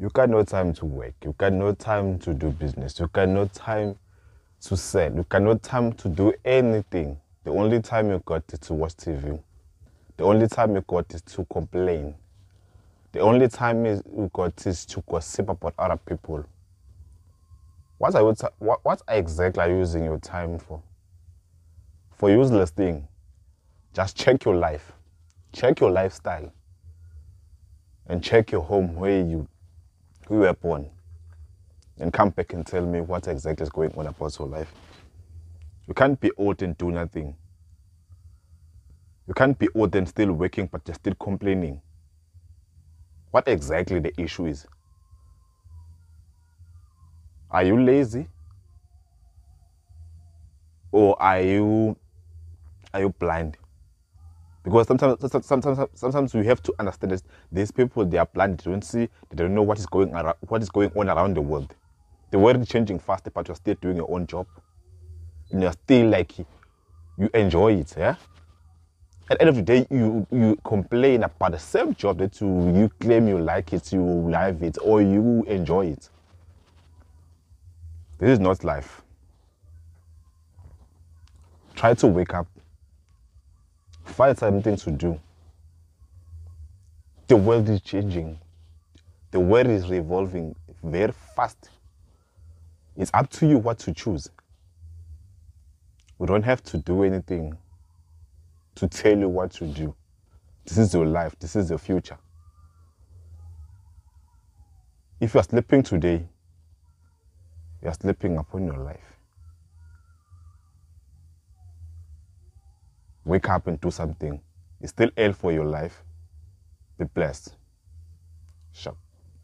You got no time to work. You got no time to do business. You got no time to sell. You got no time to do anything. The only time you got is to watch TV. The only time you got is to complain. The only time you got is to gossip about other people. What are you, what, what exactly are you using your time for? For useless thing. Just check your life. Check your lifestyle. And check your home where you, you were born. And come back and tell me what exactly is going on about your life. You can't be old and do nothing. You can't be old and still working but you're still complaining. What exactly the issue is? Are you lazy? Or are you are you blind? Because sometimes sometimes sometimes we have to understand this. These people they are blind, they don't see, they don't know what is going around, what is going on around the world. The world is changing fast, but you're still doing your own job. And you're still like you enjoy it, yeah? at the end of the day, you you complain about the same job that you you claim you like it, you love it, or you enjoy it. This is not life. Try to wake up. Find something to do. The world is changing. The world is revolving very fast. It's up to you what to choose. We don't have to do anything to tell you what to do. This is your life, this is your future. If you are sleeping today, you are sleeping upon your life. Wake up and do something. It's still hell for your life. Be blessed. Sharp.